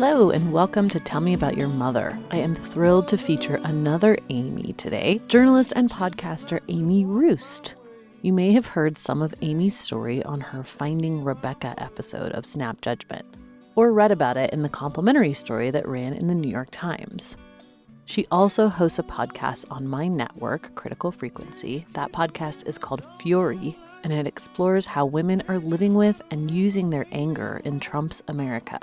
Hello, and welcome to Tell Me About Your Mother. I am thrilled to feature another Amy today, journalist and podcaster Amy Roost. You may have heard some of Amy's story on her Finding Rebecca episode of Snap Judgment, or read about it in the complimentary story that ran in the New York Times. She also hosts a podcast on my network, Critical Frequency. That podcast is called Fury, and it explores how women are living with and using their anger in Trump's America.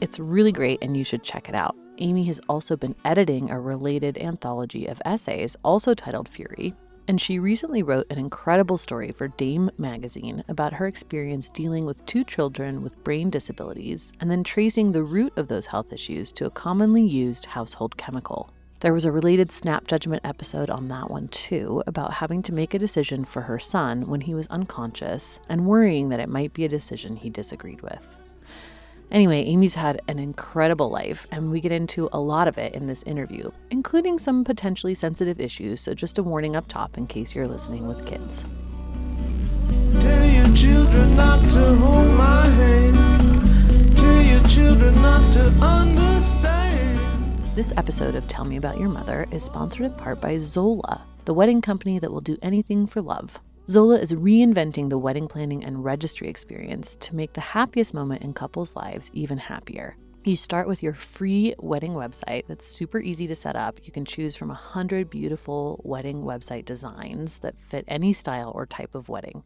It's really great, and you should check it out. Amy has also been editing a related anthology of essays, also titled Fury, and she recently wrote an incredible story for Dame magazine about her experience dealing with two children with brain disabilities and then tracing the root of those health issues to a commonly used household chemical. There was a related snap judgment episode on that one too about having to make a decision for her son when he was unconscious and worrying that it might be a decision he disagreed with. Anyway, Amy's had an incredible life, and we get into a lot of it in this interview, including some potentially sensitive issues, so just a warning up top in case you're listening with kids. Tell your children not to hold my hand. Tell your children not to understand. This episode of Tell Me About Your Mother is sponsored in part by Zola, the wedding company that will do anything for love. Zola is reinventing the wedding planning and registry experience to make the happiest moment in couples' lives even happier. You start with your free wedding website that's super easy to set up. You can choose from a 100 beautiful wedding website designs that fit any style or type of wedding.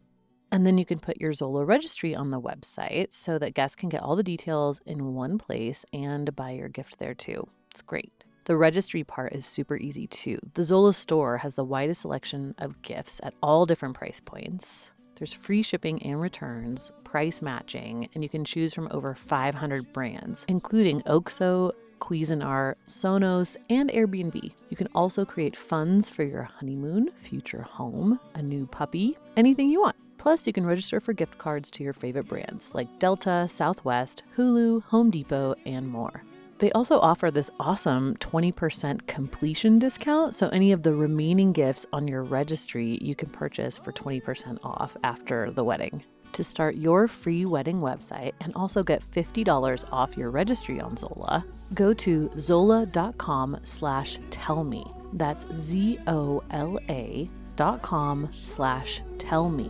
And then you can put your Zola registry on the website so that guests can get all the details in one place and buy your gift there too. It's great. The registry part is super easy too. The Zola store has the widest selection of gifts at all different price points. There's free shipping and returns, price matching, and you can choose from over 500 brands, including Oxo, Cuisinart, Sonos, and Airbnb. You can also create funds for your honeymoon, future home, a new puppy, anything you want. Plus, you can register for gift cards to your favorite brands like Delta, Southwest, Hulu, Home Depot, and more. They also offer this awesome 20% completion discount. So, any of the remaining gifts on your registry you can purchase for 20% off after the wedding. To start your free wedding website and also get $50 off your registry on Zola, go to zola.com slash tell me. That's Z O L A dot com slash tell me.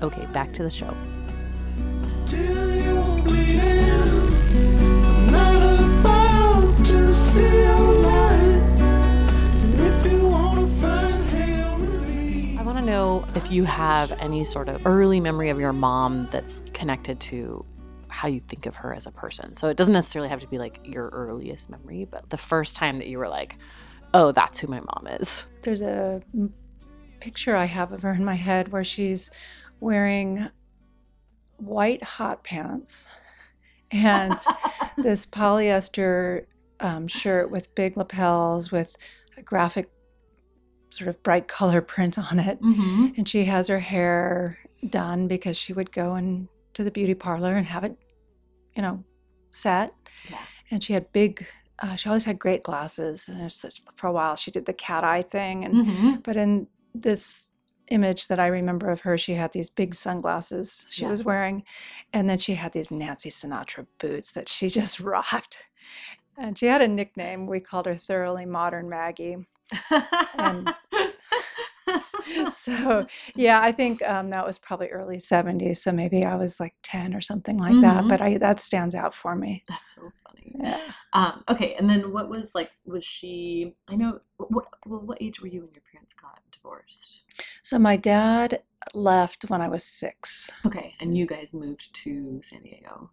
Okay, back to the show. If you have any sort of early memory of your mom that's connected to how you think of her as a person. So it doesn't necessarily have to be like your earliest memory, but the first time that you were like, oh, that's who my mom is. There's a picture I have of her in my head where she's wearing white hot pants and this polyester um, shirt with big lapels with a graphic sort of bright color print on it. Mm-hmm. And she has her hair done because she would go in to the beauty parlor and have it, you know, set. Yeah. And she had big, uh, she always had great glasses. And such, for a while, she did the cat eye thing. And Mm-hmm. but in this image that I remember of her, she had these big sunglasses she Yeah. was wearing, and then she had these Nancy Sinatra boots that she just rocked. And she had a nickname. We called her Thoroughly Modern Maggie. And- So, yeah, I think um, that was probably early 70s. So maybe I was like 10 or something like that. Mhm. But I, that stands out for me. that's so funny. Yeah. Um, okay, and then what was like? Was she? I know. What? Well, what age were you when your parents got divorced? So my dad left when I was six. Okay, and you guys moved to San Diego.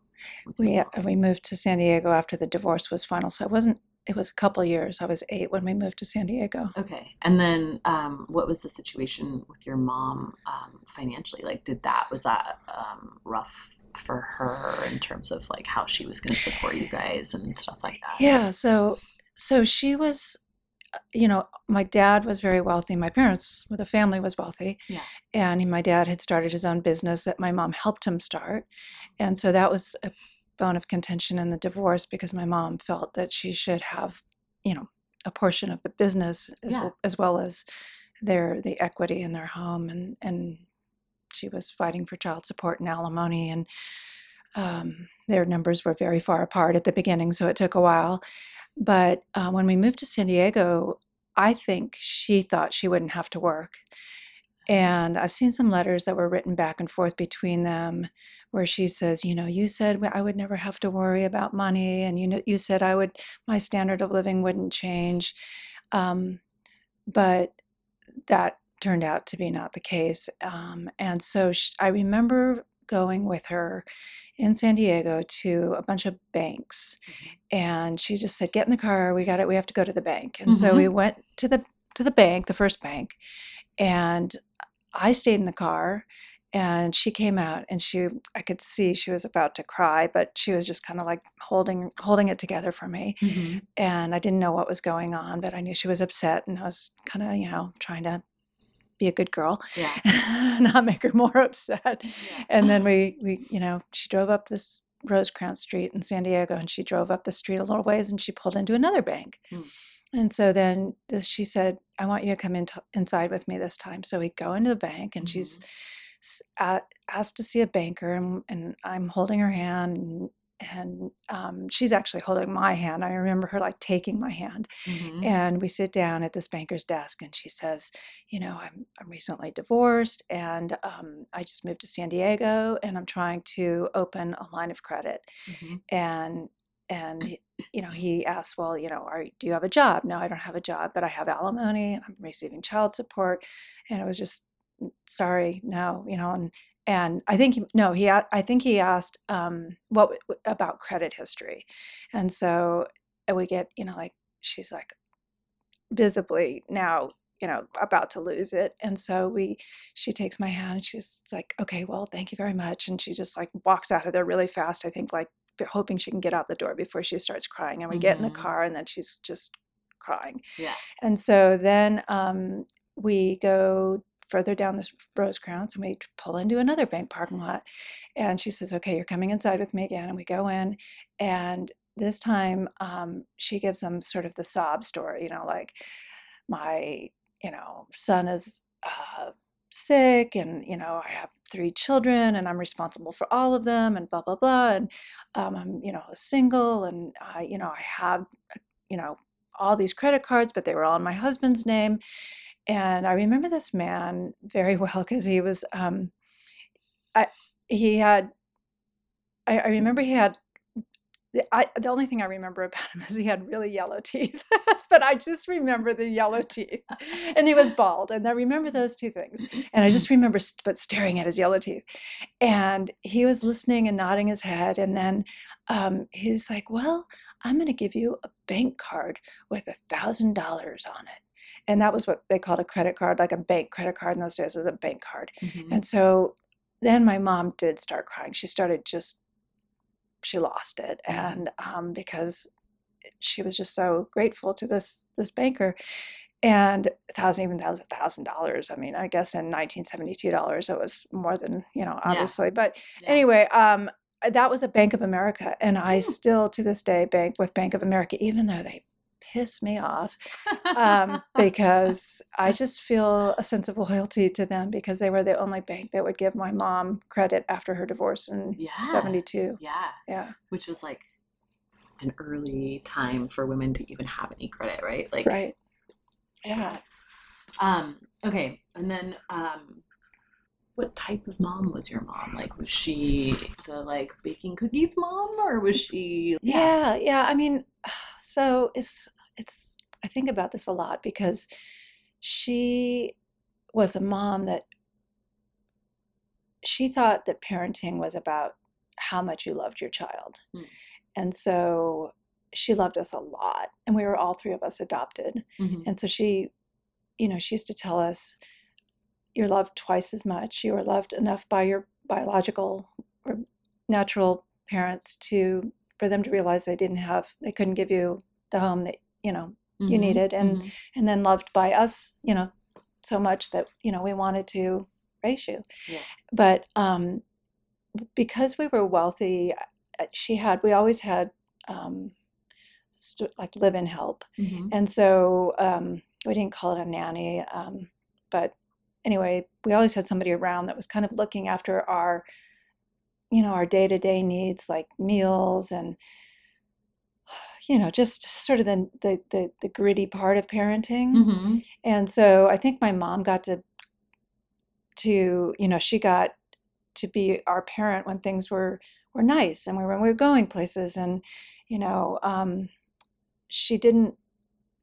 We we moved to San Diego after the divorce was final. So I wasn't. It was a couple years. I was eight when we moved to San Diego. Okay, and then um, what was the situation with your mom um, financially? Like, did that was that um, rough for her in terms of like how she was going to support you guys and stuff like that? Yeah. So so she was. You know, my dad was very wealthy. My parents, well, the family was wealthy, Yeah. and my dad had started his own business that my mom helped him start, and so that was a bone of contention in the divorce because my mom felt that she should have, you know, a portion of the business as, Yeah. well, as well as their the equity in their home, and and she was fighting for child support and alimony, and um, their numbers were very far apart at the beginning, so it took a while. But uh, when we moved to San Diego, I think she thought she wouldn't have to work. And I've seen some letters that were written back and forth between them where she says, you know, you said I would never have to worry about money and you know you said I would my standard of living wouldn't change. Um, but that turned out to be not the case. Um, and so sh I remember going with her in San Diego to a bunch of banks and she just said get in the car we got it we have to go to the bank and so we went to the to the bank the first bank and I stayed in the car and she came out and she I could see she was about to cry but she was just kind of like holding holding it together for me Mhm. and I didn't know what was going on but I knew she was upset and I was kind of you know trying to be a good girl Yeah. not make her more upset Yeah. and then we we you know she drove up this Rosecrans Street in San Diego and she drove up the street a little ways and she pulled into another bank Hmm. And so then this, she said I want you to come in inside with me this time so we go into the bank and she's s- a asked to see a banker and, and I'm holding her hand and, and um, she's actually holding my hand. I remember her like taking my hand Mhm. and we sit down at this banker's desk and she says, you know, I'm, I'm recently divorced and um, I just moved to San Diego and I'm trying to open a line of credit. Mhm. And and you know he asked well you know are do you have a job? No i don't have a job but i have alimony and i'm receiving child support. And it was just sorry no you know and and i think he, no he i think he asked um what about credit history. And so and we get you know like she's like visibly now you know about to lose it. And so we she takes my hand and she's like okay well thank you very much. And she just like walks out of there really fast i think like hoping she can get out the door before she starts crying and we get in the Mhm. car and then she's just crying Yeah. and so then um, we go further down this Rosecrans and we pull into another bank parking lot. And she says, Okay, you're coming inside with me again. And we go in. And this time um, she gives them sort of the sob story, you know, like my, you know, son is uh, sick and, you know, I have three children and I'm responsible for all of them and blah, blah, blah. And um, I'm, you know, single and, I, you know, I have, uh, you know, all these credit cards, but they were all in my husband's name. And I remember this man very well because he was, um, I, he had, I, I remember he had, the, I, the only thing I remember about him is he had really yellow teeth, but I just remember the yellow teeth. And he was bald. And I remember those two things. And I just remember st- but staring at his yellow teeth. And he was listening and nodding his head. And then um, he's like, Well, I'm going to give you a bank card with a thousand dollars on it. And that was what they called a credit card, like a bank credit card in those days was a bank card. Mhm. And so then my mom did start crying. She started just, she lost it. And um, because she was just so grateful to this this banker and a thousand even that was a thousand dollars i mean i guess in 1972 dollars it was more than you know Yeah. obviously but Yeah. anyway um that was a bank of america and i still to this day bank with bank of america even though they piss me off um, because i just feel a sense of loyalty to them because they were the only bank that would give my mom credit after her divorce in Yeah. 72 yeah. yeah Which was like an early time for women to even have any credit, right? Like right yeah Um, okay, and then um what type of mom was your mom? Like was she the like baking cookies mom or was she Yeah, yeah. I mean, so it's it's I think about this a lot because she was a mom that she thought that parenting was about how much you loved your child. Hmm. And so she loved us a lot. And we were all three of us adopted. Mhm. And so she, you know, she used to tell us, you're loved twice as much. You are loved enough by your biological or natural parents to for them to realize they didn't have they couldn't give you the home that, you know, you Mhm. needed and Mhm. and then loved by us, you know, so much that, you know, we wanted to raise you. Yeah. But um because we were wealthy, uh, she had we always had um st- like live-in help Mhm. and so um, we didn't call it a nanny, um, but anyway, we always had somebody around that was kind of looking after our you know, our day to day needs like meals and, you know, just sort of the, the, the, the gritty part of parenting. Mm-hmm. And so I think my mom got to, to, you know, she got to be our parent when things were, were nice and we were, we were going places and, you know, um, she didn't,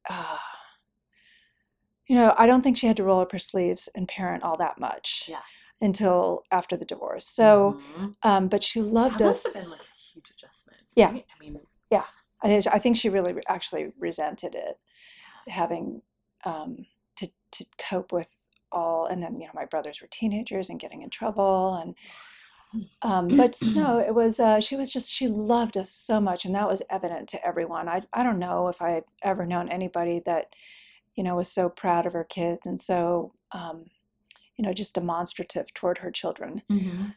uh, you know, I don't think she had to roll up her sleeves and parent all that much Yeah. until after the divorce. So, Mhm. um, but she loved that us. must have been like a huge adjustment. Yeah. right? I mean, I think, I think she really actually resented it, having um, to to cope with all. And then you know, my brothers were teenagers and getting in trouble, and um, but no, it was uh, she was just she loved us so much, and that was evident to everyone. I I don't know if I had ever known anybody that you know was so proud of her kids and so um, you know just demonstrative toward her children. mhm.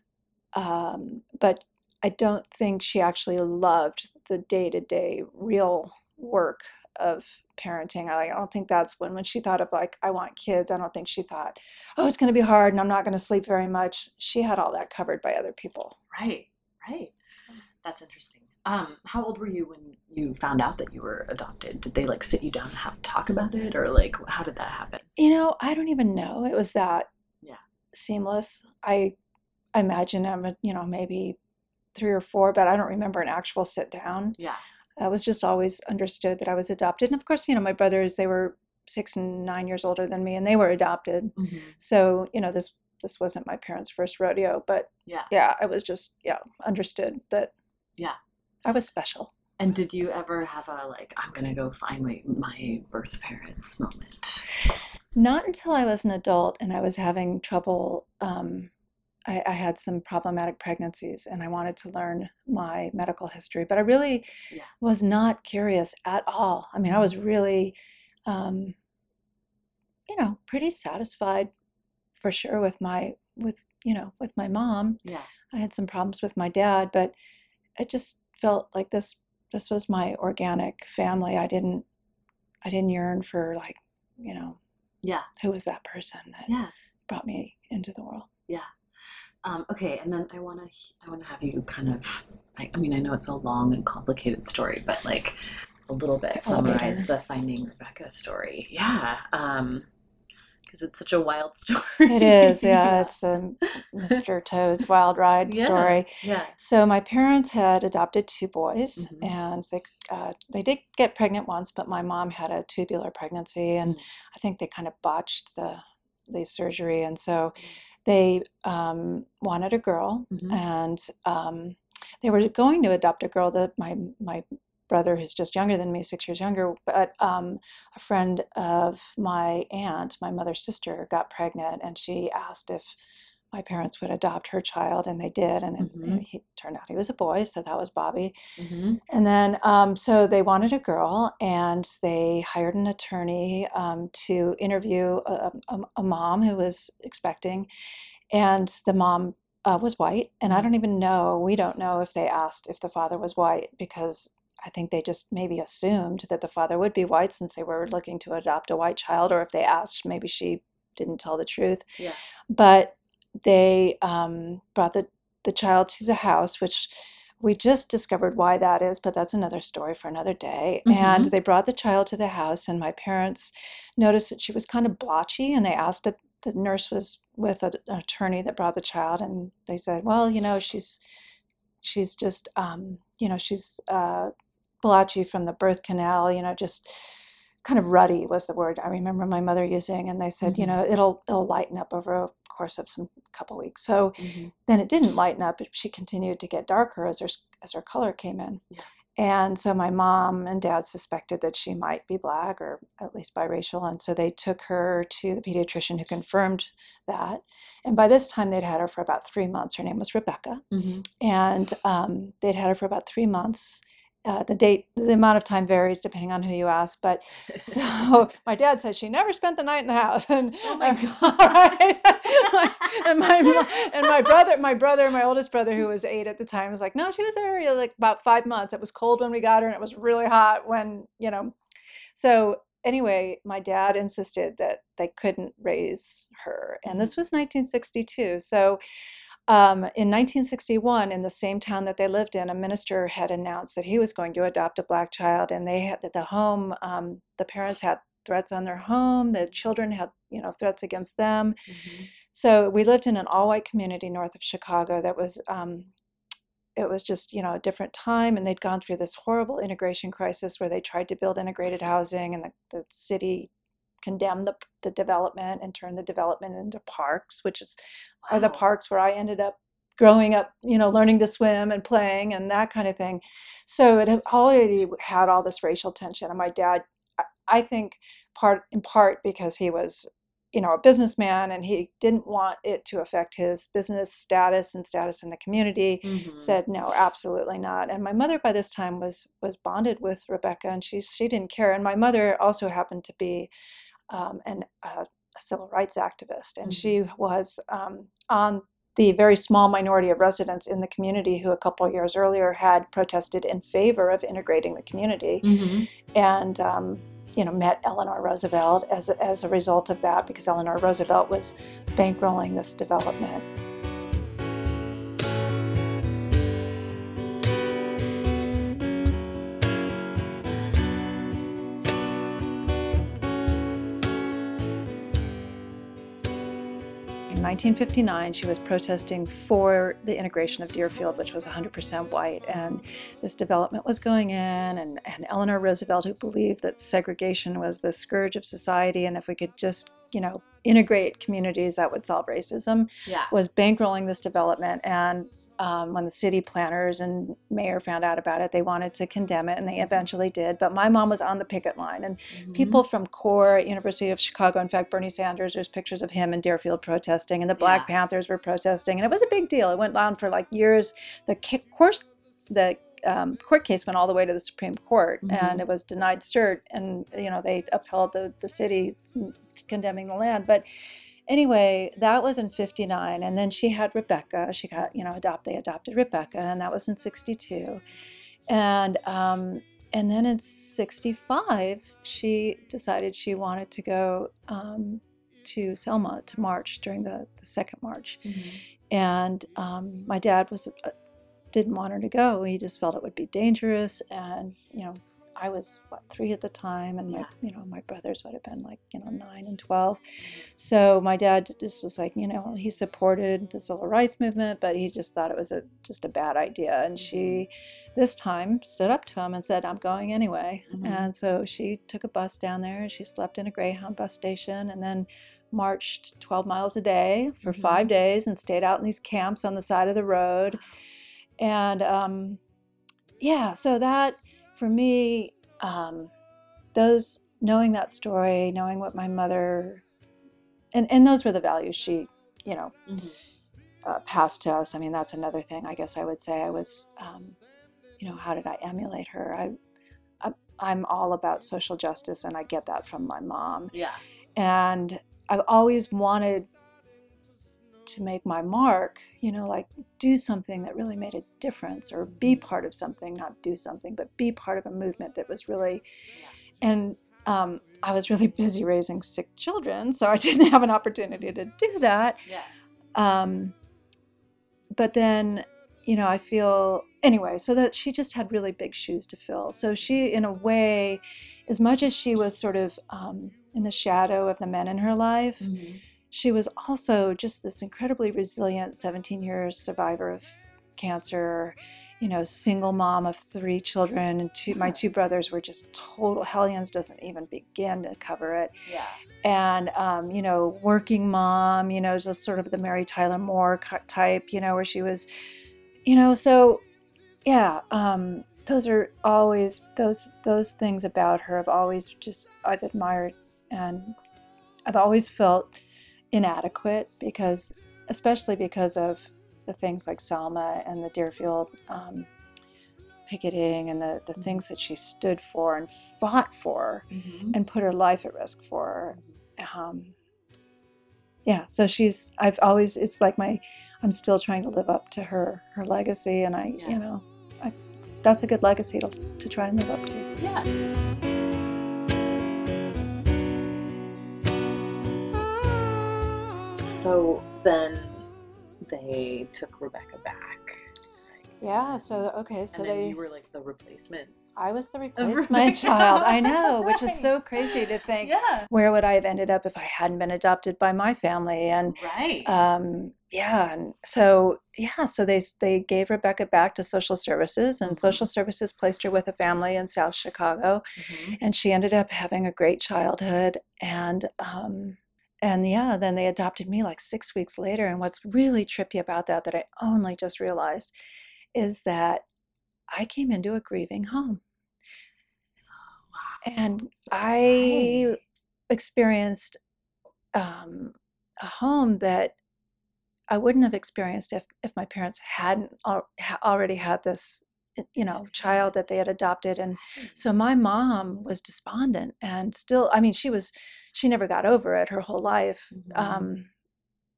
um, but I don't think she actually loved the day to day real work of parenting. I, I don't think that's when when she thought of like I want kids. I don't think she thought, oh, it's going to be hard and I'm not going to sleep very much. She had all that covered by other people. right, right. That's interesting. Um, how old were you when you found out that you were adopted? Did they like sit you down and have a talk about it, or like how did that happen? You know, I don't even know it was that Yeah. seamless. I I imagine I'm a, you know maybe three or four, but I don't remember an actual sit down. Yeah. I was just always understood that I was adopted. And of course, you know, my brothers, they were six and nine years older than me and they were adopted. Mm-hmm. So, you know, this this wasn't my parents' first rodeo, but Yeah. yeah, I was just, yeah, understood that Yeah. I was special. And did you ever have a like I'm gonna go find my my birth parents moment? Not until I was an adult and I was having trouble. Um, I, I had some problematic pregnancies and I wanted to learn my medical history, but I really Yeah. was not curious at all. I mean, I was really, um, you know, pretty satisfied for sure with my, with, you know, with my mom. Yeah. I had some problems with my dad, but I just felt like this, this was my organic family. I didn't, I didn't yearn for like, you know, Yeah. who was that person that Yeah. brought me into the world. Um, okay, and then I want to I want to have you kind of I, I mean I know it's a long and complicated story, but like a little bit summarize the Finding Rebecca story. Yeah, um, because it's such a wild story. It is, yeah. It's a Mr. Toad's Wild Ride Yeah. story. yeah. So my parents had adopted two boys, Mhm. and they uh, they did get pregnant once, but my mom had a tubular pregnancy, and Mm. I think they kind of botched the the surgery, and so they um, wanted a girl, Mhm. and um, they were going to adopt a girl that my my brother who's just younger than me six years younger but um, a friend of my aunt my mother's sister got pregnant and she asked if my parents would adopt her child and they did and it, Mhm. he turned out he was a boy so that was bobby Mm-hmm. and then, um, so they wanted a girl, and they hired an attorney um, to interview a, a, a mom who was expecting, and the mom uh, was white. And I don't even know, we don't know if they asked if the father was white because I think they just maybe assumed that the father would be white since they were looking to adopt a white child, or if they asked, maybe she didn't tell the truth Yeah. but they um, brought the, the child to the house, which we just discovered why that is, but that's another story for another day. And Mhm. they brought the child to the house, and my parents noticed that she was kind of blotchy, and they asked if the nurse was with a- an attorney that brought the child, and they said, "Well, you know, she's she's just um, you know she's uh, blotchy from the birth canal, you know, just." kind of ruddy was the word I remember my mother using, and they said, you Mhm. know, it'll it'll lighten up over a course of some couple weeks. So Mm-hmm. then it didn't lighten up. But she continued to get darker as her as her color came in. Yeah. And so my mom and dad suspected that she might be black or at least biracial, and so they took her to the pediatrician who confirmed that. And by this time, they'd had her for about three months. Her name was Rebecca, Mm-hmm. and um, they'd had her for about three months. Uh, the date, the amount of time varies depending on who you ask, but so my dad says she never spent the night in the house, and Oh my uh, right? My- and my and my brother, my brother, my oldest brother, who was eight at the time, was like, no, she was there like about five months. It was cold when we got her, and it was really hot when you know. So anyway, my dad insisted that they couldn't raise her, and this was 1962. So um, in 1961, in the same town that they lived in, a minister had announced that he was going to adopt a black child, and they had the home, um, the parents had threats on their home, the children had, you know, threats against them. So we lived in an all-white community north of Chicago that was, um, it was just, you know, a different time, and they'd gone through this horrible integration crisis where they tried to build integrated housing, and the, the city condemned the, the development and turn the development into parks, which is are the parks where I ended up growing up, you know, learning to swim and playing and that kind of thing. So it had already had all this racial tension. And my dad, I- think, part in part because he was, you know, a businessman and he didn't want it to affect his business status and status in the community Mhm. said no absolutely not and my mother by this time was was bonded with rebecca and she she didn't care and my mother also happened to be um, an, uh, a civil rights activist and she was um, on the very small minority of residents in the community who a couple of years earlier had protested in favor of integrating the community Mhm. and um, you know met Eleanor Roosevelt as a, as a result of that because Eleanor Roosevelt was bankrolling this development. 1959, she was protesting for the integration of Deerfield, which was 100% white. And this development was going in, and, and Eleanor Roosevelt, who believed that segregation was the scourge of society, and if we could just, you know, integrate communities, that would solve racism, Yeah. was bankrolling this development. And um, when the city planners and mayor found out about it, they wanted to condemn it, and they eventually did. But my mom was on the picket line, and Mhm. people from CORE at University of Chicago, in fact, Bernie Sanders, there's pictures of him in Deerfield protesting, and the Black Yeah. Panthers were protesting, and it was a big deal. It went on for like years. The course, the um, court case went all the way to the Supreme Court, Mhm. and it was denied cert, and you know they upheld the the city condemning the land, but. Anyway, that was in 59 and then she had Rebecca. She got, you know, adopt they adopted Rebecca and that was in 62. And um and then in 65 she decided she wanted to go um, to Selma to march during the, the second march Mhm. and um, my dad was uh, didn't want her to go he just felt it would be dangerous and you know i was what three at the time and my Yeah. you know my brothers would have been like you know nine and 12 so my dad just was like you know he supported the civil rights movement but he just thought it was a just a bad idea. And she this time stood up to him and said i'm going anyway. Mhm. and so she took a bus down there. And she slept in a greyhound bus station and then marched 12 miles a day for Mhm. five days and stayed out in these camps on the side of the road. And um, yeah so that for me um, those knowing that story knowing what my mother and and those were the values she you know Mhm. uh, passed to us i mean that's another thing i guess i would say i was um, you know how did i emulate her I, I i'm all about social justice and i get that from my mom Yeah. and I've always wanted to make my mark, you know, like do something that really made a difference or be part of something, not do something, but be part of a movement that was really, and um, I was really busy raising sick children, so I didn't have an opportunity to do that. Yeah. Um, but then, you know, I feel anyway, so that she just had really big shoes to fill. So she, in a way, as much as she was sort of um, in the shadow of the men in her life, Mhm. She was also just this incredibly resilient 17 years survivor of cancer you know single mom of three children and two my two brothers were just total hellions doesn't even begin to cover it Yeah. and um, you know working mom you know just sort of the mary tyler moore type you know where she was you know so yeah um, those are always those those things about her have always just i've admired and i've always felt inadequate because especially because of the things like selma and the deerfield um, picketing and the, the things that she stood for and fought for Mhm. and put her life at risk for. Um, yeah, so she's. I've always. It's like my. I'm still trying to live up to her her legacy, and I, Yeah. you know, I, that's a good legacy to to try and live up to. Yeah. So then, they took Rebecca back. Yeah. So okay. So and then they. you were like the replacement. I was the replacement child. I know, which is so crazy to think. Yeah. Where would I have ended up if I hadn't been adopted by my family? And Right. um, yeah, and so yeah, so they they gave Rebecca back to social services, and Mhm. social services placed her with a family in South Chicago, Mhm. and she ended up having a great childhood. And um, and yeah, then they adopted me like six weeks later. And what's really trippy about that, that I only just realized, is that I came into a grieving home. And I experienced um, a home that I wouldn't have experienced if, if my parents hadn't al- already had this, you know, child that they had adopted. And so my mom was despondent and still, I mean, she was, she never got over it her whole life. Mhm. Um,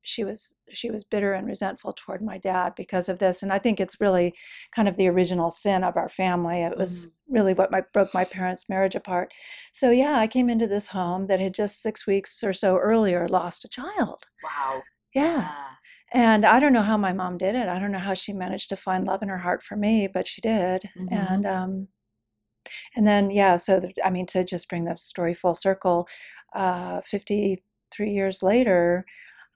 she was she was bitter and resentful toward my dad because of this and i think it's really kind of the original sin of our family it was really what my broke my parents marriage apart so yeah i came into this home that had just six weeks or so earlier lost a child Wow. yeah and i don't know how my mom did it i don't know how she managed to find love in her heart for me but she did Mhm. and um and then yeah so the, i mean to just bring the story full circle uh 53 years later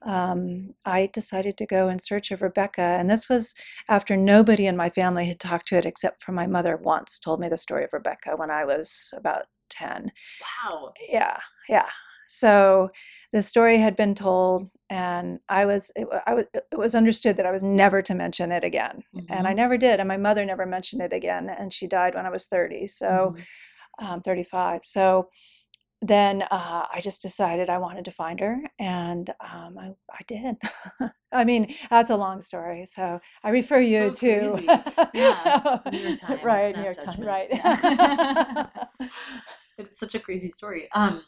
um, I decided to go in search of Rebecca. And this was after nobody in my family had talked to it except for my mother once told me the story of Rebecca when I was about 10. Wow. Yeah, yeah. So the story had been told, and I was it, I was, it was understood that I was never to mention it again. And I Mhm. never did. And my mother never mentioned it again. And she died when I was 30. So, Mhm. um, 35. So then uh, I just decided I wanted to find her, and um, I, I did. I mean, that's a long story, so I refer you So to. Yeah, New York Times, right, New York Times, right. Yeah. it's such a crazy story. Um,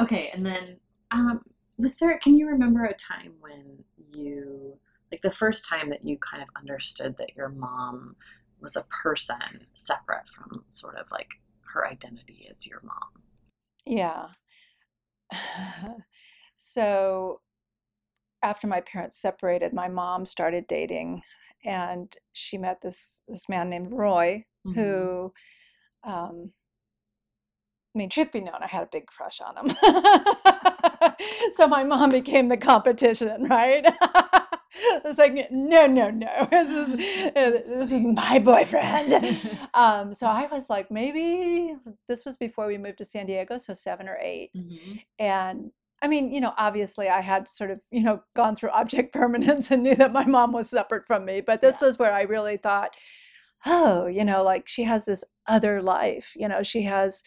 okay, and then um, was there? Can you remember a time when you, like, the first time that you kind of understood that your mom was a person separate from sort of like her identity as your mom? Yeah. so after my parents separated, my mom started dating, and she met this this man named Roy, Mhm. who, um, I mean, truth be known, I had a big crush on him. so my mom became the competition, right? it's like, no, no, no, this is this is my boyfriend. um, so I was like, maybe this was before we moved to San Diego, so seven or eight. Mhm. And I mean, you know, obviously I had sort of, you know, gone through object permanence and knew that my mom was separate from me. But this Yeah. was where I really thought, oh, you know, like she has this other life, you know, she has,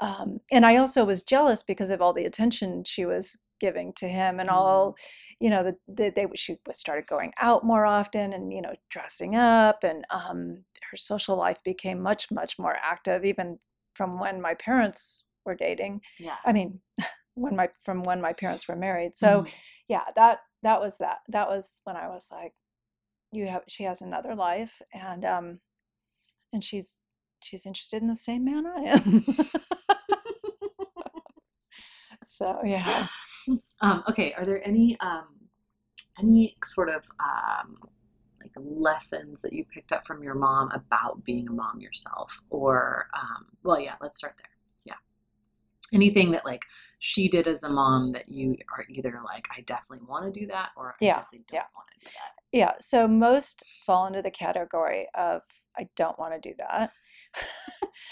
um, and I also was jealous because of all the attention she was giving to him and all, you know, the, the they she started going out more often and you know dressing up and um, her social life became much much more active even from when my parents were dating. Yeah. I mean, when my from when my parents were married. So Mhm. yeah, that that was that. That was when I was like, you have she has another life, and um, and she's she's interested in the same man I am. so yeah, Um, okay, are there any um, any sort of um, like lessons that you picked up from your mom about being a mom yourself, or um, well, yeah, let's start there. Yeah, anything that like she did as a mom that you are either like, I definitely want to do that, or I Yeah, definitely don't yeah. want to do that. yeah. So most fall into the category of I don't want to do that,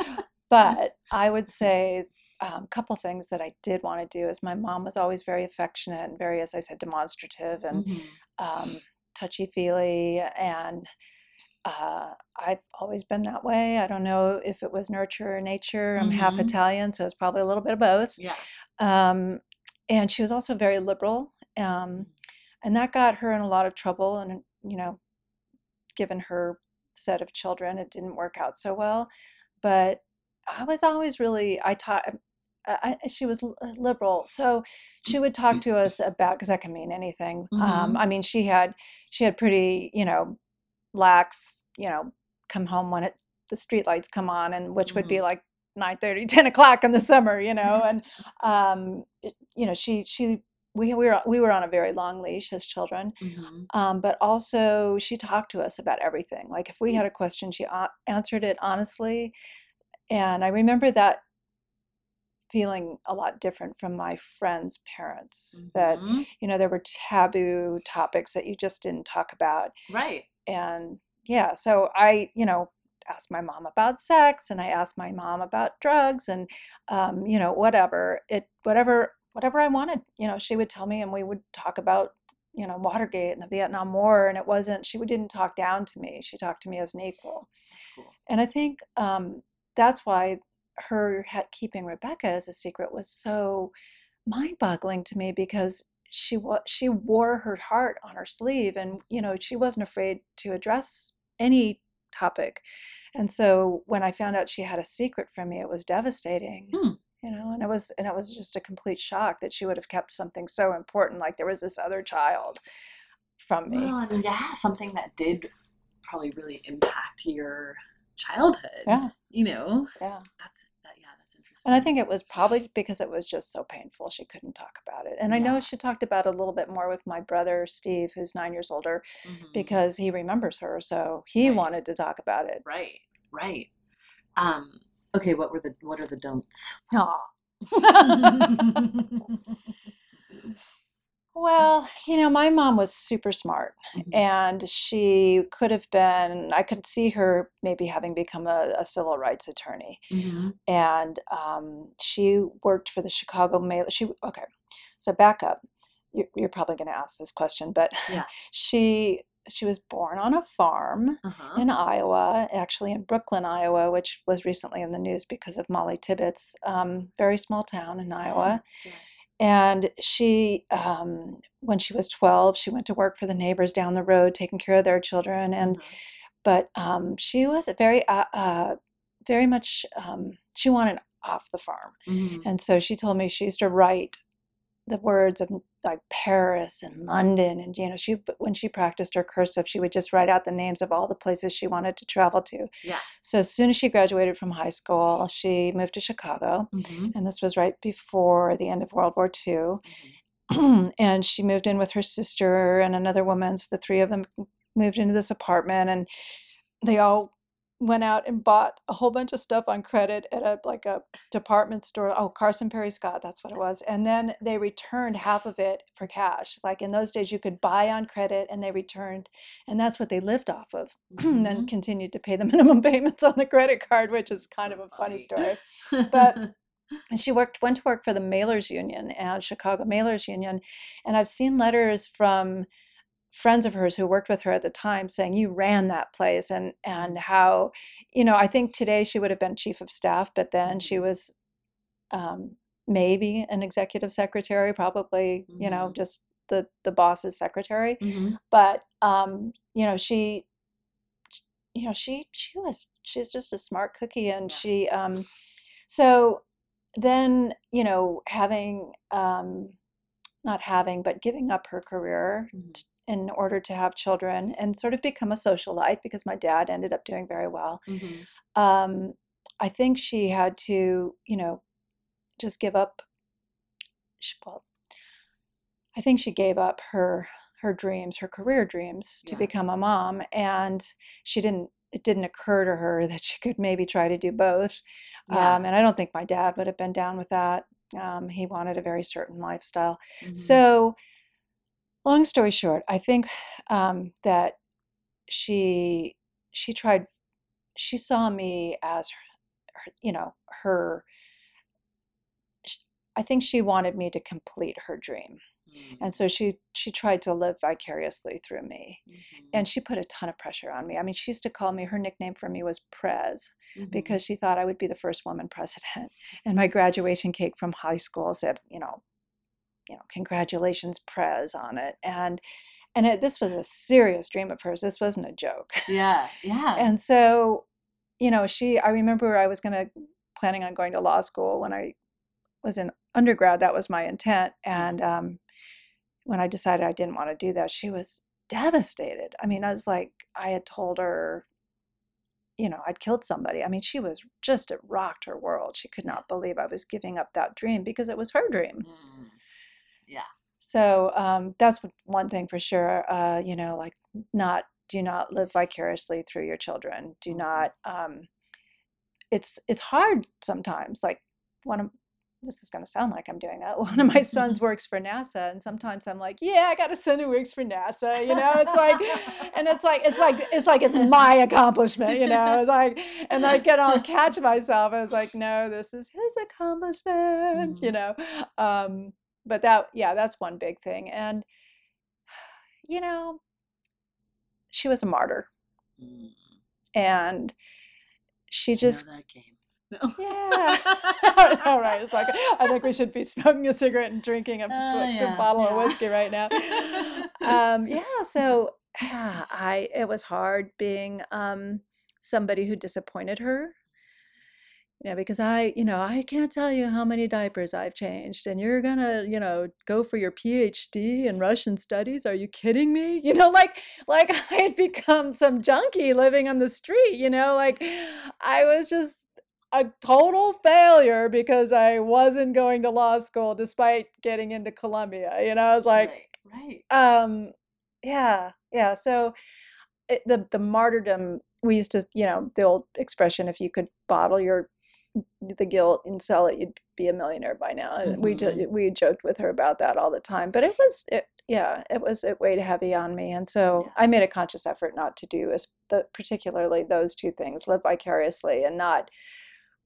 but I would say a couple things that I did want to do is my mom was always very affectionate and very, as I said, demonstrative and Mhm. um, touchy feely, and uh, I've always been that way. I don't know if it was nurture or nature. I'm half Mhm. Italian, so it's probably a little bit of both. Yeah. Um, and she was also very liberal, um, and that got her in a lot of trouble. And you know, given her set of children, it didn't work out so well. But I was always really I taught. I, I- she was uh, liberal, so she would talk to us about because that can mean anything. Um, Mhm. I mean, she had she had pretty you know lax you know come home when it the street lights come on and which would be like 9 30 10 o'clock in the summer you know and um it- you know she she we, we were we were on a very long leash as children Mhm. um, but also she talked to us about everything like if we had a question she a- answered it honestly and i remember that feeling a lot different from my friends parents that Mhm. you know there were taboo topics that you just didn't talk about right. and yeah so i you know asked my mom about sex and i asked my mom about drugs and um, you know whatever it whatever whatever i wanted you know she would tell me and we would talk about you know watergate and the vietnam war and it wasn't she didn't talk down to me she talked to me as an equal cool. and i think um, that's why her keeping rebecca as a secret was so mind-boggling to me because she wa- she wore her heart on her sleeve and you know she wasn't afraid to address any topic and so when i found out she had a secret from me it was devastating Hmm. you know and it was and it was just a complete shock that she would have kept something so important like there was this other child from me Well, and yeah, something that did probably really impact your childhood. Yeah. You know, yeah that's that. Yeah, that's interesting. And i think it was probably because it was just so painful she couldn't talk about it and i know she talked about it a little bit more with my brother steve who's nine years older Mhm. because he remembers her so he Right. wanted to talk about it right, right. Um. Okay. What were the What are the don'ts? Well, you know, my mom was super smart Mhm. and she could have been, I could see her maybe having become a, a civil rights attorney. Mhm. And um, she worked for the Chicago Mail. She, okay, so back up. You're, you're probably going to ask this question, but Yeah. she she was born on a farm Uh-huh. in Iowa, actually in Brooklyn, Iowa, which was recently in the news because of Mollie Tibbetts. Um, very small town in Iowa. Yeah. And she, um, when she was 12, she went to work for the neighbors down the road, taking care of their children. And, Mhm. but um, she was very, uh, uh, very much, um, she wanted off the farm. Mhm. And so she told me she used to write the words of like Paris and London. And, you know, she, when she practiced her cursive, she would just write out the names of all the places she wanted to travel to. Yeah. So as soon as she graduated from high school, she moved to Chicago. Mhm. And this was right before the end of World War II. Mhm. and she moved in with her sister and another woman. So the three of them moved into this apartment, and they all went out and bought a whole bunch of stuff on credit at a like a department store. Oh, Carson Pirie Scott, that's what it was. And then they returned half of it for cash. Like in those days, you could buy on credit, and they returned, and that's what they lived off of. and then mm-hmm. continued to pay the minimum payments on the credit card, which is kind So of a funny funny. story but and she worked went to work for the mailers union and chicago mailers union and i've seen letters from friends of hers who worked with her at the time saying you ran that place and and how you know i think today she would have been chief of staff but then she Mhm. was um, maybe an executive secretary probably you know Mhm. just the the boss's secretary Mhm. but um, you know she you know she she was she's just a smart cookie and Yeah. she um so then you know having um not having but giving up her career Mhm. t- in order to have children and sort of become a socialite because my dad ended up doing very well Mhm. um i think she had to you know just give up she, well i think she gave up her her dreams her career dreams to Yeah. become a mom and she didn't it didn't occur to her that she could maybe try to do both Yeah. um, and i don't think my dad would have been down with that um, he wanted a very certain lifestyle Mhm. so long story short i think um, that she she tried she saw me as her, her you know her i think she wanted me to complete her dream Mhm. and so she she tried to live vicariously through me Mhm. and she put a ton of pressure on me i mean she used to call me her nickname for me was prez Mhm. because she thought i would be the first woman president and my graduation cake from high school said you know you know congratulations prez on it and and it, this was a serious dream of hers this wasn't a joke. Yeah, yeah. and so you know she i remember i was going to planning on going to law school when i was in undergrad that was my intent and um, when i decided i didn't want to do that she was devastated. I mean i was like i had told her you know i'd killed somebody. I mean she was just it rocked her world. She could not believe i was giving up that dream because it was her dream. Mm. So um, that's one thing for sure. Uh, you know, like not do not live vicariously through your children. Do Mhm. not. Um, it's it's hard sometimes. Like one of this is going to sound like I'm doing that. One of my sons works for NASA, and sometimes I'm like, yeah, I got a son who works for NASA. You know, it's like, and it's like it's like it's like it's my accomplishment. You know, it's like, and I get on catch myself. I was like, no, this is his accomplishment. You Mhm. know, um, but that yeah, that's one big thing, and you know, she was a martyr, Mm, and she just game. yeah. All right. It's like I think we should be smoking a cigarette and drinking a, Uh, b- yeah, a bottle yeah. of whiskey right now. um, yeah. So yeah, I it was hard being um, somebody who disappointed her. You know, because I, you know, I can't tell you how many diapers I've changed, and you're gonna, you know, go for your PhD in Russian studies. Are you kidding me? You know, like, like I had become some junkie living on the street. You know, like I was just a total failure because I wasn't going to law school despite getting into Columbia. You know, I was like, right, right. um, yeah, yeah. So it, the the martyrdom we used to, you know, the old expression, if you could bottle your the guilt and sell it, you'd be a millionaire by now. And we Mhm. jo- we joked with her about that all the time. But it was it, yeah, it was it weighed heavy on me, and so Yeah. I made a conscious effort not to do as the particularly those two things, live vicariously and not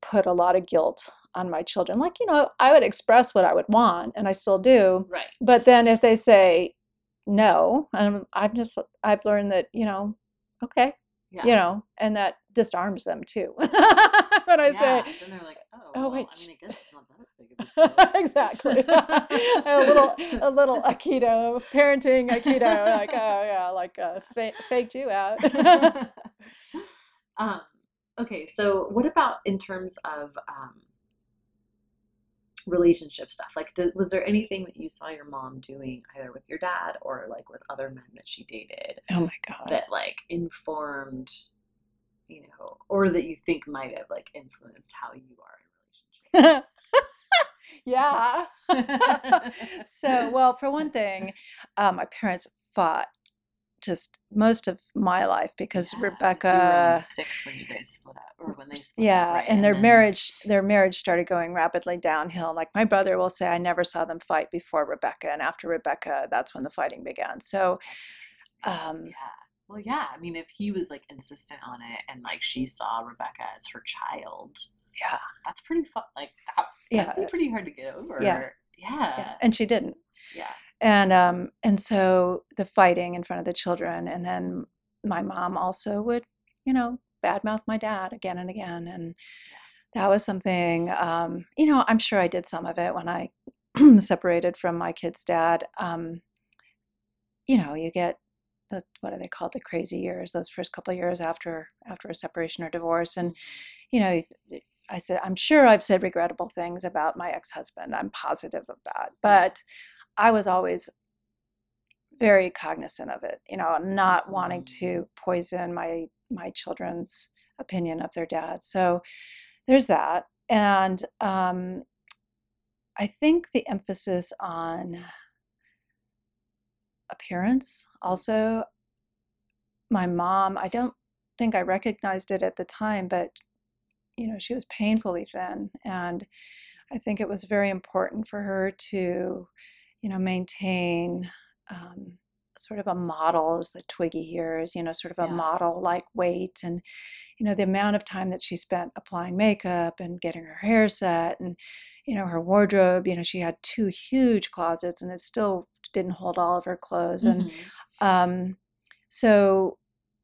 put a lot of guilt on my children. Like you know, I would express what I would want, and I still do. Right. But then if they say no, and I'm just I've learned that you know, okay, yeah. you know, and that disarms them too. when I yeah. say then they're like, oh, "Oh, well, wait, I mean, I guess it's not that big exactly a little a little aikido parenting aikido like oh yeah like uh, fa- faked you out um, okay, so what about in terms of um, relationship stuff? Like, did, was there anything that you saw your mom doing either with your dad or like with other men that she dated oh my god that like informed, you know, or that you think might have like influenced how you are in relationships? yeah so well for one thing um, my parents fought just most of my life because Yeah, 'cause you were rebecca six when you guys split up, or when they up, yeah right? and their then- marriage their marriage started going rapidly downhill like my brother will say i never saw them fight before rebecca and after rebecca that's when the fighting began so um, yeah. Well, yeah. I mean, if he was like insistent on it, and like she saw Rebecca as her child, yeah that's pretty fun. Like that, Yeah, that'd be pretty hard to get over. yeah, Yeah. yeah and she didn't Yeah. and um and so the fighting in front of the children and then my mom also would you know badmouth my dad again and again and that was something um you know i'm sure i did some of it when i separated from my kid's dad um you know you get the, what are they called the crazy years those first couple of years after after a separation or divorce. And you know i said i'm sure i've said regrettable things about my ex-husband. I'm positive of that. But i was always very cognizant of it you know not wanting to poison my my children's opinion of their dad. So there's that. And um i think the emphasis on appearance. Also my mom i don't think i recognized it at the time but you know she was painfully thin and i think it was very important for her to you know maintain um, sort of a model as the twiggy here is you know sort of a Yeah. model like weight and you know the amount of time that she spent applying makeup and getting her hair set and you know her wardrobe you know she had two huge closets and it still didn't hold all of her clothes and Mhm. um, so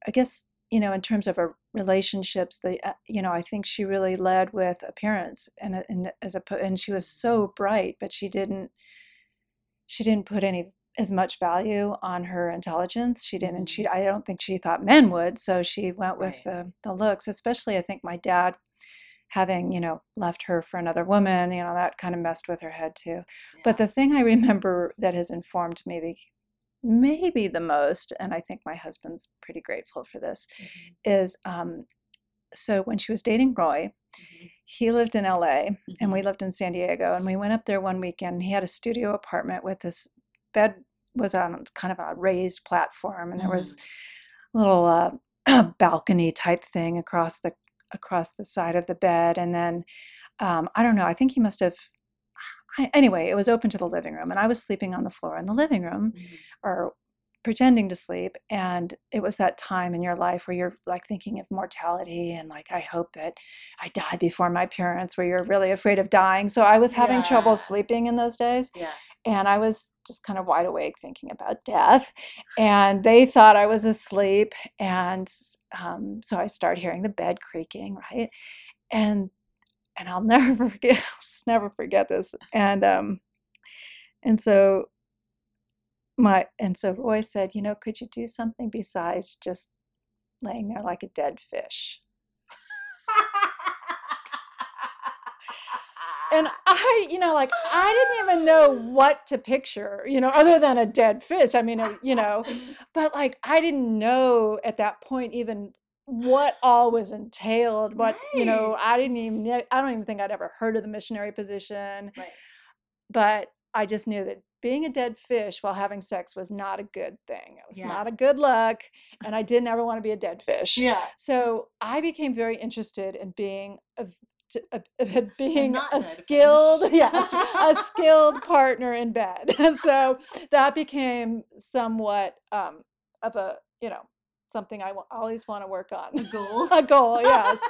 I guess you know in terms of our relationships, the uh, you know I think she really led with appearance and and as a and she was so bright, but she didn't she didn't put any as much value on her intelligence. She didn't. and She I don't think she thought men would, so she went with Right. the the looks. Especially I think my dad having you know left her for another woman you know that kind of messed with her head too but the thing I remember that has informed me the maybe the most, and I think my husband's pretty grateful for this, Mhm. is um, so when she was dating Roy, Mhm. he lived in LA and we lived in San Diego, and we went up there one weekend. He had a studio apartment with this bed was on kind of a raised platform, and there was Mm-hmm. a little uh, balcony type thing across the across the side of the bed, and then um, I don't know. I think he must have. I- Anyway, it was open to the living room, and I was sleeping on the floor in the living room, Mm-hmm. or pretending to sleep. And it was that time in your life where you're like thinking of mortality and like, I hope that I die before my parents, where you're really afraid of dying. So I was having Yeah. trouble sleeping in those days Yeah. And I was just kind of wide awake thinking about death. And they thought I was asleep, and um, so I start hearing the bed creaking, right? And and I'll never forget, I'll just never forget this. And um, and so my and so Roy said, you know, could you do something besides just laying there like a dead fish? And I, you know, like I didn't even know what to picture, you know, other than a dead fish. I mean, uh, you know, but like I didn't know at that point even what all was entailed. What you know, I didn't even. I don't even think I'd ever heard of the missionary position. Right. But I just knew that being a dead fish while having sex was not a good thing. It was Yeah. not a good luck, and I didn't ever want to be a dead fish. Yeah. So I became very interested in being a, t- a- a- being a skilled, yes, a skilled partner in bed. so that became somewhat um, of a you know something I wa- always want to work on. A goal. a goal, yes,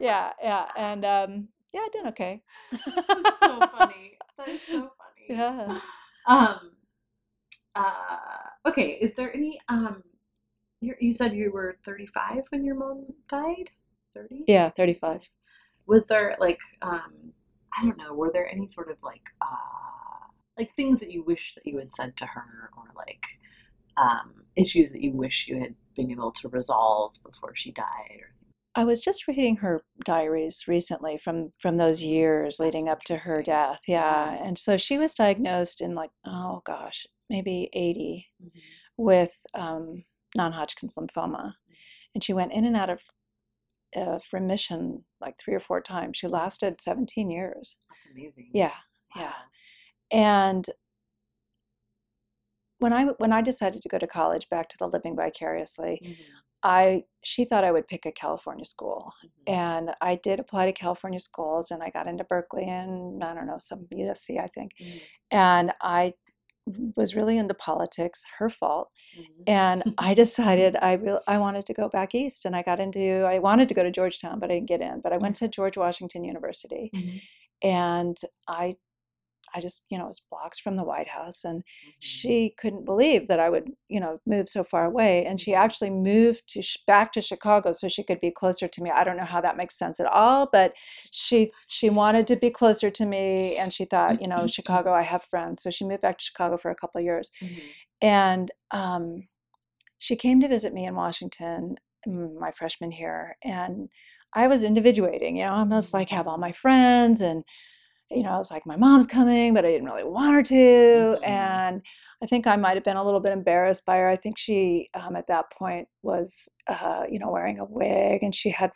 yeah, yeah, and um, yeah, I did okay. That's so funny. That is so funny. Yeah. Um. Uh. Okay. Is there any um? You you said you were thirty five when your mom died. Thirty. Yeah, thirty-five. Was there like um? I don't know. Were there any sort of like uh like things that you wish that you had said to her or like um issues that you wish you had been able to resolve before she died or I was just reading her diaries recently from from those years leading up to her death. Yeah, and so she was diagnosed in like oh gosh, maybe 80 with um, non-Hodgkin's lymphoma, and she went in and out of of remission like three or four times. She lasted 17 years. That's amazing. Yeah, yeah. And when I when I decided to go to college, back to the living vicariously, Mhm, I she thought I would pick a California school. mhm. And I did apply to California schools and I got into Berkeley and I don't know, some USC, I think. Mhm, And I was really into politics, her fault. mhm. And I decided I real I wanted to go back east and I got into I wanted to go to Georgetown, but I didn't get in. But I went to George Washington University Mhm, and I I just, you know, it was blocks from the White House and mhm. she couldn't believe that I would, you know, move so far away. And she Mhm. actually moved to sh- back to Chicago so she could be closer to me. I don't know how that makes sense at all, but she she wanted to be closer to me, and she thought, you know, Chicago, I have friends, so she moved back to Chicago for a couple of years. Mhm. And um, she came to visit me in Washington mm, my freshman year, and I was individuating. You know, I was like have all my friends and you know, I was like, my mom's coming, but I didn't really want her to. Mhm. And I think I might have been a little bit embarrassed by her. I think she, um, at that point, was, uh, you know, wearing a wig and she had,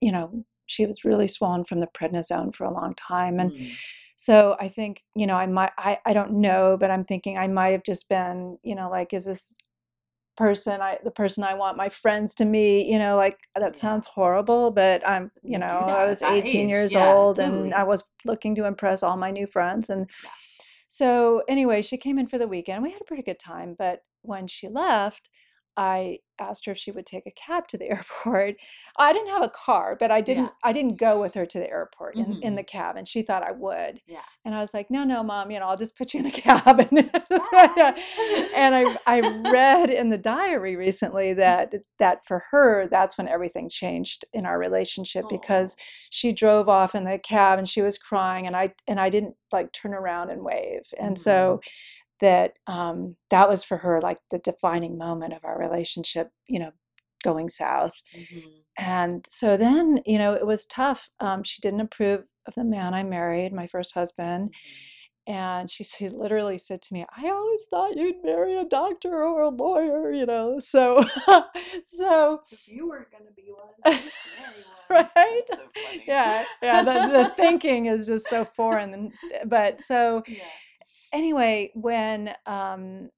you know, she was really swollen from the prednisone for a long time. And Mhm. so I think, you know, I might, I, I don't know, but I'm thinking I might have just been, you know, like, is this person I, the person I want my friends to meet, you know, like that sounds horrible, but I'm, you know, I was 18 age. years Yeah, old totally. and I was looking to impress all my new friends. And Yeah. so anyway, she came in for the weekend. We had a pretty good time, but when she left, I asked her if she would take a cab to the airport. I didn't have a car, but I didn't Yeah. I didn't go with her to the airport in, in Mhm. the cab and she thought I would. Yeah. And I was like, no, no, mom, you know, I'll just put you in a cab. And, that's what I- and I, I read in the diary recently that that for her, that's when everything changed in our relationship because she drove off in the cab and she was crying and I and I didn't like turn around and wave. And so that um, that was for her like the defining moment of our relationship, you know, going south. Mhm. And so then, you know, it was tough. Um, she didn't approve of the man I married, my first husband. And she, she literally said to me, I always thought you'd marry a doctor or a lawyer, you know. So, so If you weren't gonna be one, one. Right? So yeah, yeah, the, the thinking is just so foreign. But so, Yeah. Anyway, when um,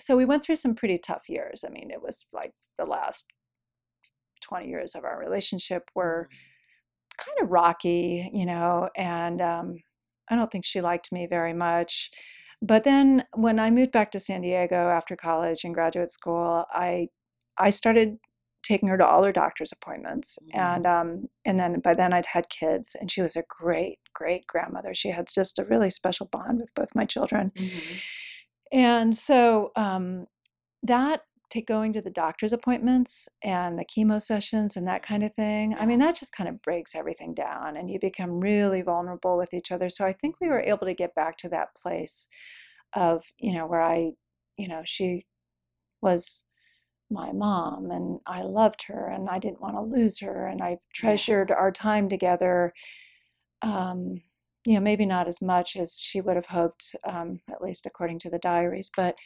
so we went through some pretty tough years. I mean, it was like the last 20 years of our relationship were kind of rocky, you know, and um, I don't think she liked me very much. But then when I moved back to San Diego after college and graduate school, I I started taking her to all her doctor's appointments, Mhm. and um, and then by then I'd had kids, and she was a great great grandmother. She had just a really special bond with both my children. Mhm. And so um, that to going to the doctor's appointments and the chemo sessions and that kind of thing, I mean, that just kind of breaks everything down and you become really vulnerable with each other. So I think we were able to get back to that place of, you know, where I, you know, she was my mom and I loved her and I didn't want to lose her and I treasured our time together. Um, you know, maybe not as much as she would have hoped, um, at least according to the diaries, but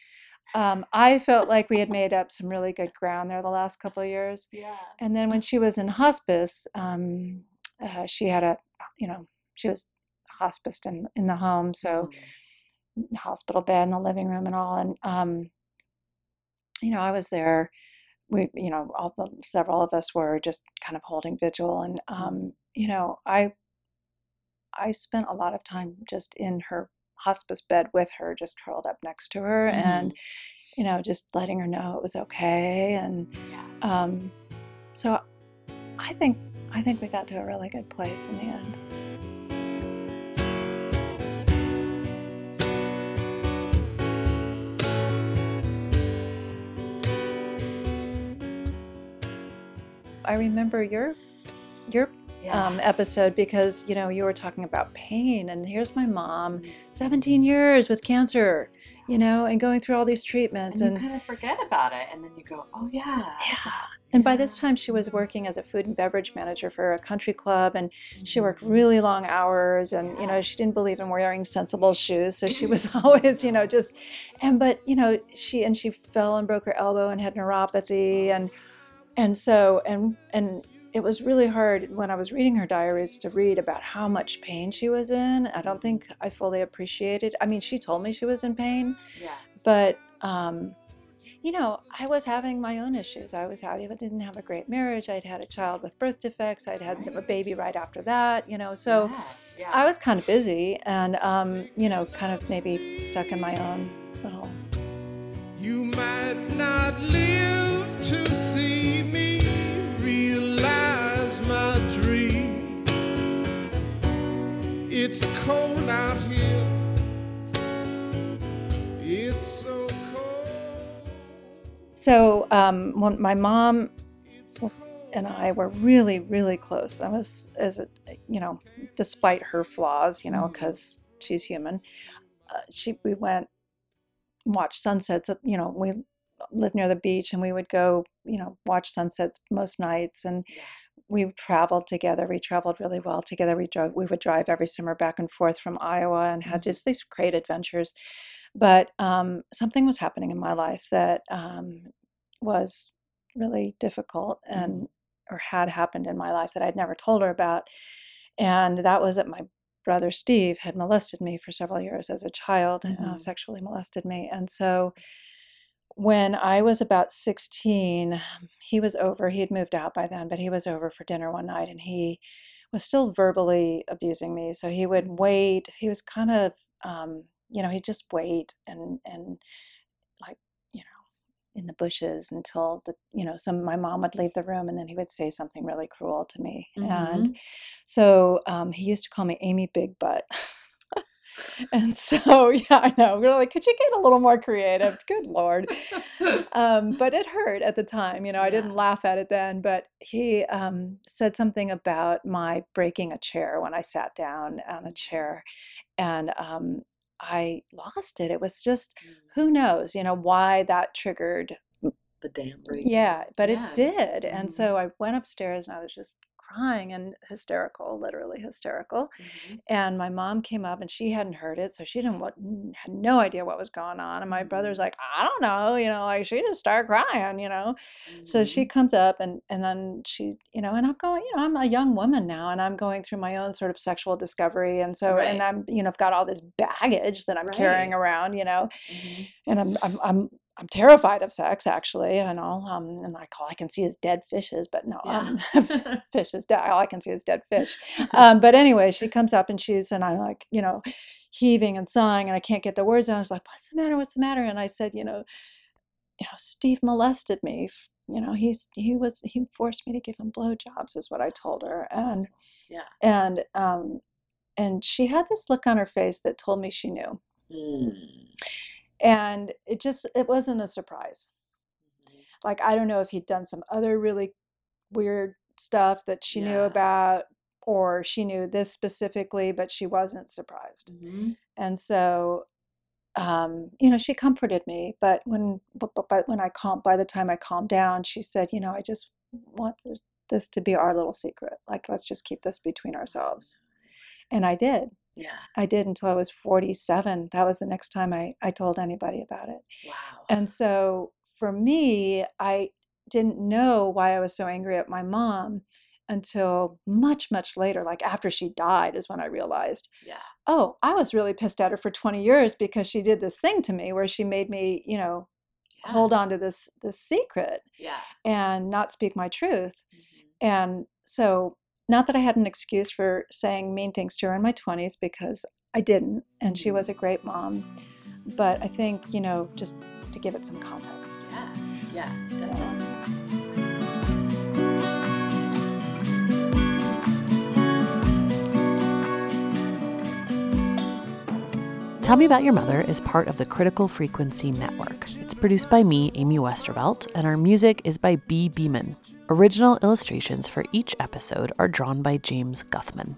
um, I felt like we had made up some really good ground there the last couple of years. Yeah. And then when she was in hospice, um, uh, she had a, you know, she was hospiced in in the home, so Mhm. hospital bed in the living room and all. And um, you know, I was there. We, you know, all the, several of us were just kind of holding vigil, and um, you know, I I spent a lot of time just in her hospice bed with her, just curled up next to her, and you know, just letting her know it was okay. And um, so, I think I think we got to a really good place in the end. I remember your your Yeah. um, episode because you know you were talking about pain, and here's my mom, 17 years with cancer, you know, and going through all these treatments, and and you kind of forget about it, and then you go, "Oh yeah." yeah. And by this time, she was working as a food and beverage manager for a country club, and she worked really long hours. And you know, she didn't believe in wearing sensible shoes, so she was always, you know, just. And but you know, she and she fell and broke her elbow and had neuropathy, and and so and and it was really hard when I was reading her diaries to read about how much pain she was in. I don't think I fully appreciated. I mean, she told me she was in pain, Yeah. but um, you know, I was having my own issues. I was having, I didn't have a great marriage. I'd had a child with birth defects. I'd had a baby right after that. You know, so yeah. yeah. I was kind of busy and um, you know, kind of maybe stuck in my own little. You might not live to It's cold out here. It's so cold. So um, when my mom and I were really, really close. I was, as a, you know, despite her flaws, you know, because she's human. Uh, she, we went and watched sunsets. You know, we lived near the beach, and we would go, you know, watch sunsets most nights. And. We traveled together. We traveled really well together. We drove. We would drive every summer back and forth from Iowa, and had Mhm. just these great adventures. But um, something was happening in my life that um, was really difficult and or had happened in my life that I'd never told her about. And that was that my brother Steve had molested me for several years as a child, uh, Mhm. sexually molested me. And so when I was about 16, he was over. He had moved out by then, but he was over for dinner one night and he was still verbally abusing me. So he would wait. He was kind of, um, you know, he'd just wait and, and like, you know, in the bushes until the, you know, some, my mom would leave the room and then he would say something really cruel to me. And so um, he used to call me Amy Big Butt. and so, yeah, I know. We are like, could you get a little more creative? Good Lord. Um, but it hurt at the time. You know, I didn't Yeah. laugh at it then, but he um, said something about my breaking a chair when I sat down on a chair. And um, I lost it. It was just, who knows, you know, why that triggered the damn yeah, but Yeah. it did. And Mhm. so I went upstairs and I was just crying and hysterical, literally hysterical. Mm-hmm. And my mom came up and she hadn't heard it, so she didn't what had no idea what was going on. And my brother's mm. like, I don't know, you know, like she just started crying, you know. So she mm-hmm. comes up and and then she, you know, and I'm going, you know, I'm a young woman now and I'm going through my own sort of sexual discovery. And so Right. and I'm, you know, I've got all this baggage that I'm carrying around, you know, Mhm. and I'm I'm I'm I'm terrified of sex actually, you know. Um, and like all I can see is dead fishes, but no, Yeah. um, fish is dead. All I can see is dead fish. Um, but anyway, she comes up and she's and I'm like, you know, heaving and sighing, and I can't get the words out. I was like, "What's the matter? What's the matter?" And I said, you know, you know, Steve molested me. You know, he's he was he forced me to give him blowjobs, is what I told her, and Yeah. and um, and she had this look on her face that told me she knew, Mm. And it just it wasn't a surprise. like I don't know if he'd done some other really weird stuff that she knew about or she knew this specifically but she wasn't surprised. Mhm. and so um, you know she comforted me but when but, but, but when I calmed by the time I calmed down she said you know I just want this, this to be our little secret. Like let's just keep this between ourselves. and I did Yeah. I did until I was 47 that was the next time I, I told anybody about it Wow. and so for me, I didn't know why I was so angry at my mom until much, much later, like after she died, is when I realized, yeah. oh, I was really pissed at her for 20 years because she did this thing to me where she made me, you know, Yeah. hold on to this this secret Yeah. and not speak my truth. Mhm. And so not that I had an excuse for saying mean things to her in my 20s because I didn't, and she was a mm. great mom. But I think, you know, just to give it some context. Yeah. Yeah. you know. Tell Me About Your Mother is part of the Critical Frequency Network. It's produced by me, Amy Westervelt, and our music is by B. Beeman. Original illustrations for each episode are drawn by James Guthman.